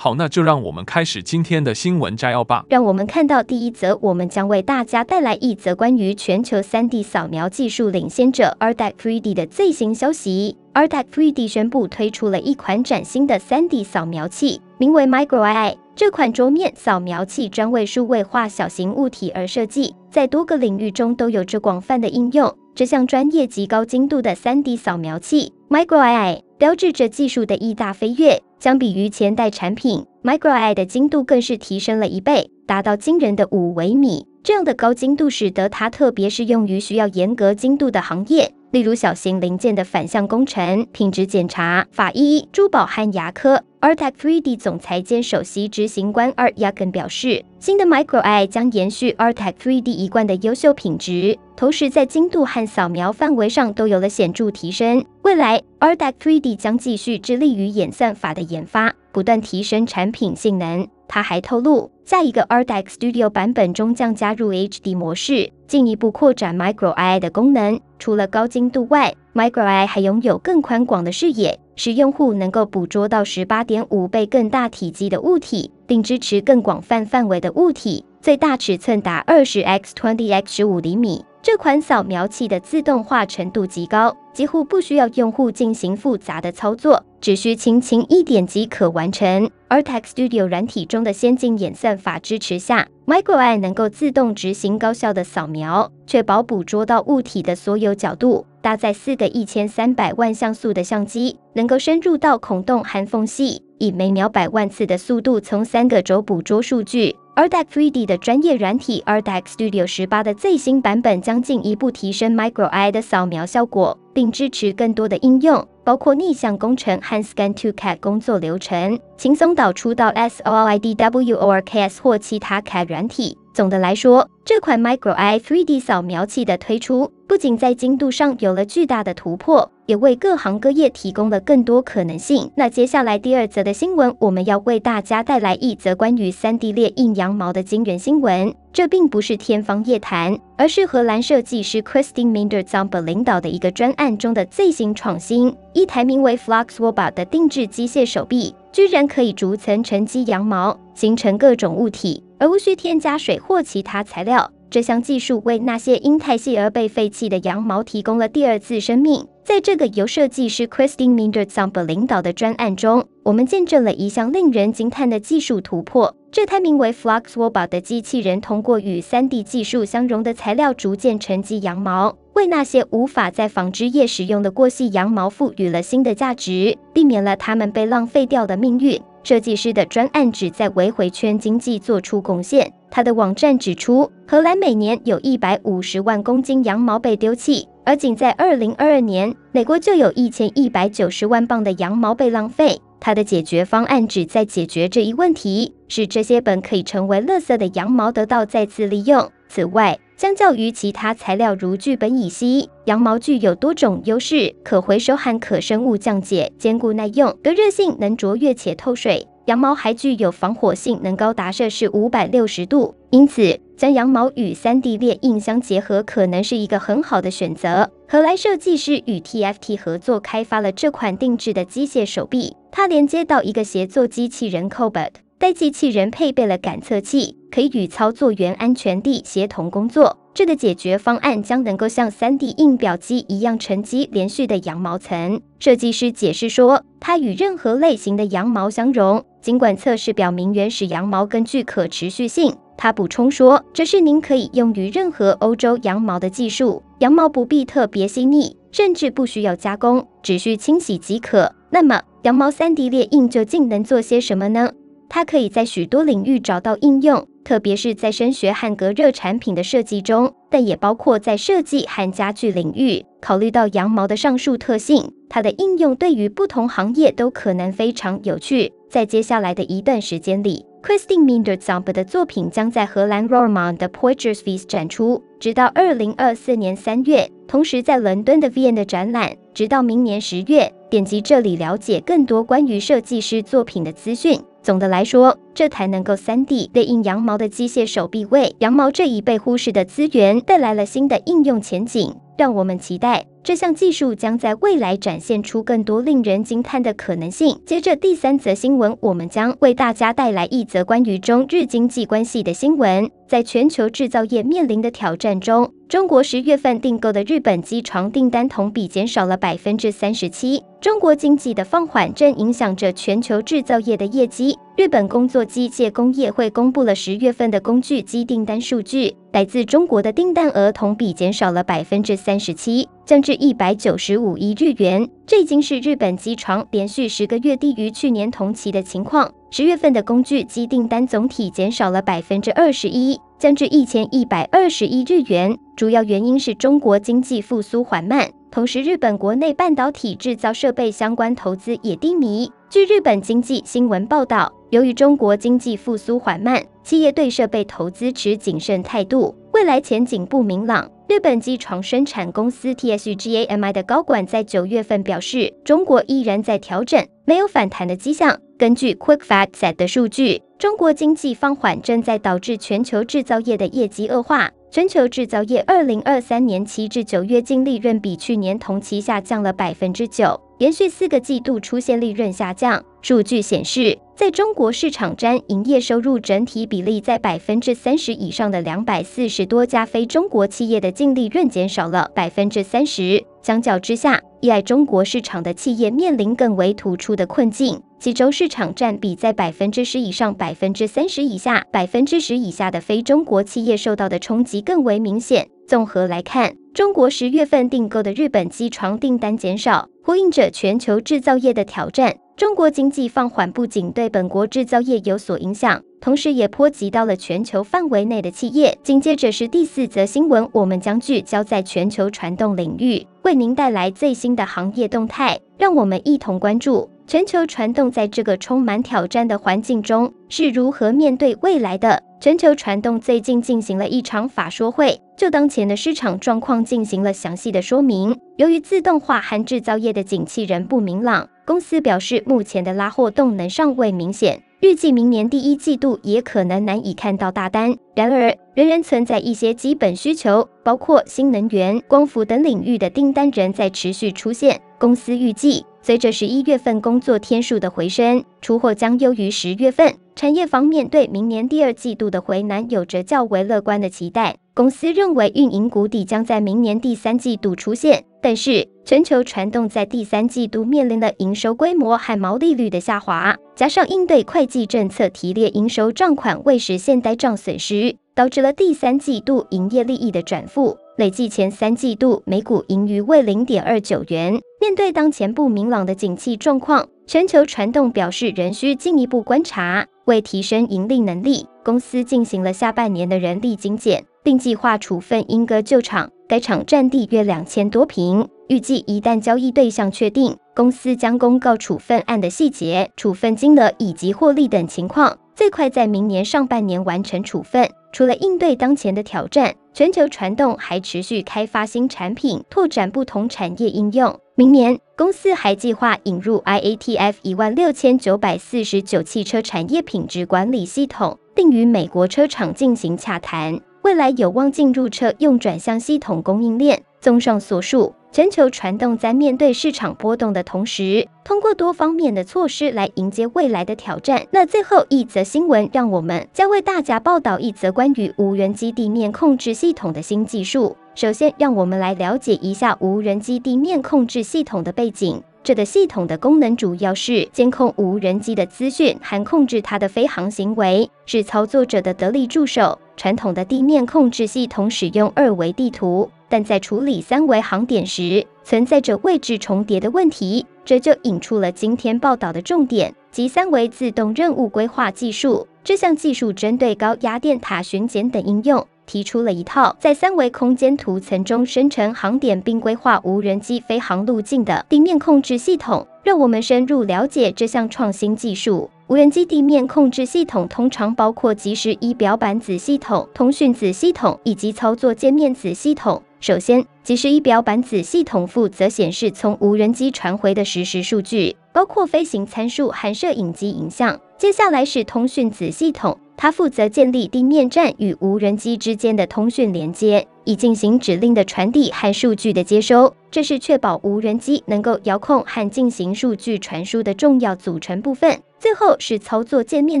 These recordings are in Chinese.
好，那就让我们开始今天的新闻摘要吧。让我们看到第一则，我们将为大家带来一则关于全球 3D 扫描技术领先者 Artec 3D 的最新消息。Artec 3D 宣布推出了一款崭新的 3D 扫描器，名为 MicroEye。这款桌面扫描器专为数位化小型物体而设计，在多个领域中都有着广泛的应用。这项专业及高精度的 3D 扫描器 MicroEye 标志着技术的一大飞跃。相比于前代产品，MicroEye 的精度更是提升了一倍，达到惊人的五微米。这样的高精度使得它特别适用于需要严格精度的行业，例如小型零件的反向工程、品质检查、法医、珠宝和牙科。Artec 3D 总裁兼首席执行官 Art Yakin 表示，新的 Micro i 将延续 Artec 3D 一贯的优秀品质，同时在精度和扫描范围上都有了显著提升。未来，Artec 3D 将继续致力于演算法的研发，不断提升产品性能。他还透露，下一个 Artec Studio 版本中将加入 HD 模式，进一步扩展 micro ii 的功能。除了高精度外，Micro I 还拥有更宽广的视野。使用户能够捕捉到十八点五倍更大体积的物体，并支持更广泛范围的物体，最大尺寸达二十 x 20 x 十五厘米。这款扫描器的自动化程度极高，几乎不需要用户进行复杂的操作，只需轻轻一点即可完成。Artec Studio 软体中的先进演算法支持下，MicroEye 能够自动执行高效的扫描，确保捕捉到物体的所有角度。搭载四个一千三百万像素的相机，能够深入到孔洞和缝隙，以每秒百万次的速度从三个轴捕捉数据。Artec 3D 的专业软体 Artec Studio 18的最新版本将进一步提升 Micro i 的扫描效果，并支持更多的应用，包括逆向工程和 Scan to CAD 工作流程，轻松导出到 SOLIDWORKS 或其他 CAD 软体。总的来说，这款 Micro i 3D 扫描器的推出，不仅在精度上有了巨大的突破，也为各行各业提供了更多可能性。那接下来第二则的新闻，我们要为大家带来一则关于 3D 列印羊毛的惊人新闻。这并不是天方夜谭，而是荷兰设计师 Christine Mindert-Zomba 领导的一个专案中的最新创新。一台名为 FluxRobot 的定制机械手臂，居然可以逐层沉积羊毛，形成各种物体。而无需添加水或其他材料，这项技术为那些因太细而被废弃的羊毛提供了第二次生命。在这个由设计师 Christine Mindert-Zomba 领导的专案中，我们见证了一项令人惊叹的技术突破。这台名为 FluxRobot 的机器人通过与 3D 技术相融的材料逐渐沉积羊毛，为那些无法在纺织业使用的过细羊毛赋予了新的价值，避免了它们被浪费掉的命运。设计师的专案旨在为回圈经济做出贡献。他的网站指出，荷兰每年有一百五十万公斤羊毛被丢弃，而仅在二零二二年，美国就有一千一百九十万磅的羊毛被浪费。他的解决方案旨在解决这一问题，使这些本可以成为垃圾的羊毛得到再次利用。此外，相较于其他材料如聚苯乙烯，羊毛具有多种优势：可回收和可生物降解、坚固耐用、隔热性能卓越且透水。羊毛还具有防火性能，高达摄氏五百六十度。因此，将羊毛与 3D 列印相结合，可能是一个很好的选择。荷兰设计师与 TFT 合作开发了这款定制的机械手臂，它连接到一个协作机器人 Cobot。该机器人配备了感测器，可以与操作员安全地协同工作。这个解决方案将能够像 3D 印表机一样沉积连续的羊毛层。设计师解释说，它与任何类型的羊毛相容。尽管测试表明原始羊毛更具可持续性，他补充说，这是您可以用于任何欧洲羊毛的技术。羊毛不必特别细腻，甚至不需要加工，只需清洗即可。那么，羊毛三 D 列印究竟能做些什么呢？它可以在许多领域找到应用，特别是在声学和隔热产品的设计中，但也包括在设计和家具领域。考虑到羊毛的上述特性，它的应用对于不同行业都可能非常有趣。在接下来的一段时间里，Christine minderzamp 的作品将在荷兰 Roermond 的 Poëtryksfeest 展出，直到二零二四年三月。同时，在伦敦的 VN 的展览，直到明年十月。点击这里了解更多关于设计师作品的资讯。总的来说，这台能够 3D 对应羊毛的机械手臂，为羊毛这一被忽视的资源带来了新的应用前景。让我们期待这项技术将在未来展现出更多令人惊叹的可能性。接着第三则新闻，我们将为大家带来一则关于中日经济关系的新闻。在全球制造业面临的挑战中，中国十月份订购的日本机床订单同比减少了百分之三十七。中国经济的放缓正影响着全球制造业的业绩。日本工作机械工业会公布了十月份的工具机订单数据，来自中国的订单额同比减少了百分之三十七，降至一百九十五亿日元。这已经是日本机床连续十个月低于去年同期的情况。十月份的工具机订单总体减少了百分之二十一，降至一千一百二十亿日元。主要原因是中国经济复苏缓慢。同时，日本国内半导体制造设备相关投资也低迷。据日本经济新闻报道，由于中国经济复苏缓慢，企业对设备投资持谨慎态度，未来前景不明朗。日本机床生产公司 T S G A M I 的高管在九月份表示，中国依然在调整，没有反弹的迹象。根据 QuickFactSet 的数据，中国经济放缓正在导致全球制造业的业绩恶化。全球制造业二零二三年七至九月净利润比去年同期下降了百分之九，连续四个季度出现利润下降。数据显示，在中国市场占营业收入整体比例在百分之三十以上的两百四十多家非中国企业的净利润减少了百分之三十。相较之下，依赖中国市场的企业面临更为突出的困境，其中市场占比在百分之十以上、百分之三十以下、百分之十以下的非中国企业受到的冲击更为明显。综合来看，中国十月份订购的日本机床订单减少，呼应着全球制造业的挑战。中国经济放缓不仅对本国制造业有所影响，同时也波及到了全球范围内的企业。紧接着是第四则新闻，我们将聚焦在全球传动领域，为您带来最新的行业动态。让我们一同关注全球传动在这个充满挑战的环境中是如何面对未来的。全球传动最近进行了一场法说会，就当前的市场状况进行了详细的说明。由于自动化和制造业的景气仍不明朗。公司表示，目前的拉货动能尚未明显，预计明年第一季度也可能难以看到大单。然而，仍然存在一些基本需求，包括新能源、光伏等领域的订单仍在持续出现。公司预计，随着十一月份工作天数的回升，出货将优于十月份。产业方面对明年第二季度的回暖有着较为乐观的期待。公司认为运营谷底将在明年第三季度出现，但是全球传动在第三季度面临了营收规模和毛利率的下滑，加上应对会计政策提列应收账款未实现呆账损失，导致了第三季度营业利益的转负。累计前三季度每股盈余为零点二九元。面对当前不明朗的景气状况，全球传动表示仍需进一步观察。为提升盈利能力，公司进行了下半年的人力精简。并计划处分英歌旧厂，该厂占地约两千多平。预计一旦交易对象确定，公司将公告处分案的细节、处分金额以及获利等情况，最快在明年上半年完成处分。除了应对当前的挑战，全球传动还持续开发新产品，拓展不同产业应用。明年，公司还计划引入 IATF 一万六千九百四十九汽车产业品质管理系统，并与美国车厂进行洽谈。未来有望进入车用转向系统供应链。综上所述，全球传动在面对市场波动的同时，通过多方面的措施来迎接未来的挑战。那最后一则新闻，让我们将为大家报道一则关于无人机地面控制系统的新技术。首先，让我们来了解一下无人机地面控制系统的背景。这个系统的功能主要是监控无人机的资讯，和控制它的飞航行为，是操作者的得力助手。传统的地面控制系统使用二维地图，但在处理三维航点时，存在着位置重叠的问题。这就引出了今天报道的重点，即三维自动任务规划技术。这项技术针对高压电塔巡检等应用。提出了一套在三维空间图层中生成航点并规划无人机飞航路径的地面控制系统。让我们深入了解这项创新技术。无人机地面控制系统通常包括即时仪表板子系统、通讯子系统以及操作界面子系统。首先，即时仪表板子系统负责显示从无人机传回的实时数据，包括飞行参数和摄影机影像。接下来是通讯子系统，它负责建立地面站与无人机之间的通讯连接，以进行指令的传递和数据的接收。这是确保无人机能够遥控和进行数据传输的重要组成部分。最后是操作界面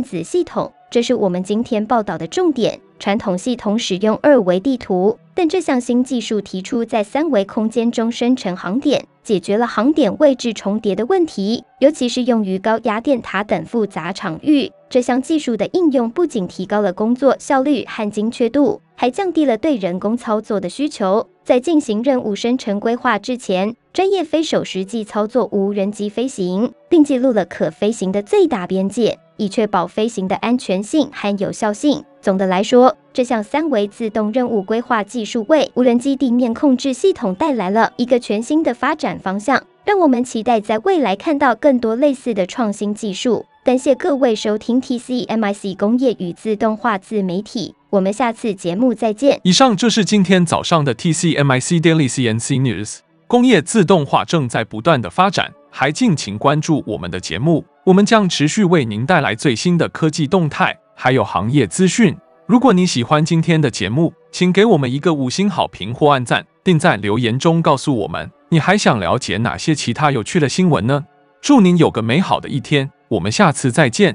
子系统，这是我们今天报道的重点。传统系统使用二维地图，但这项新技术提出在三维空间中生成航点，解决了航点位置重叠的问题，尤其是用于高压电塔等复杂场域。这项技术的应用不仅提高了工作效率和精确度，还降低了对人工操作的需求。在进行任务生成规划之前，专业飞手实际操作无人机飞行，并记录了可飞行的最大边界，以确保飞行的安全性和有效性。总的来说，这项三维自动任务规划技术为无人机地面控制系统带来了一个全新的发展方向，让我们期待在未来看到更多类似的创新技术。感谢各位收听 TCMIC 工业与自动化自媒体，我们下次节目再见。以上就是今天早上的 TCMIC Daily CNC News。工业自动化正在不断的发展，还敬请关注我们的节目，我们将持续为您带来最新的科技动态，还有行业资讯。如果你喜欢今天的节目，请给我们一个五星好评或按赞，并在留言中告诉我们你还想了解哪些其他有趣的新闻呢？祝您有个美好的一天，我们下次再见。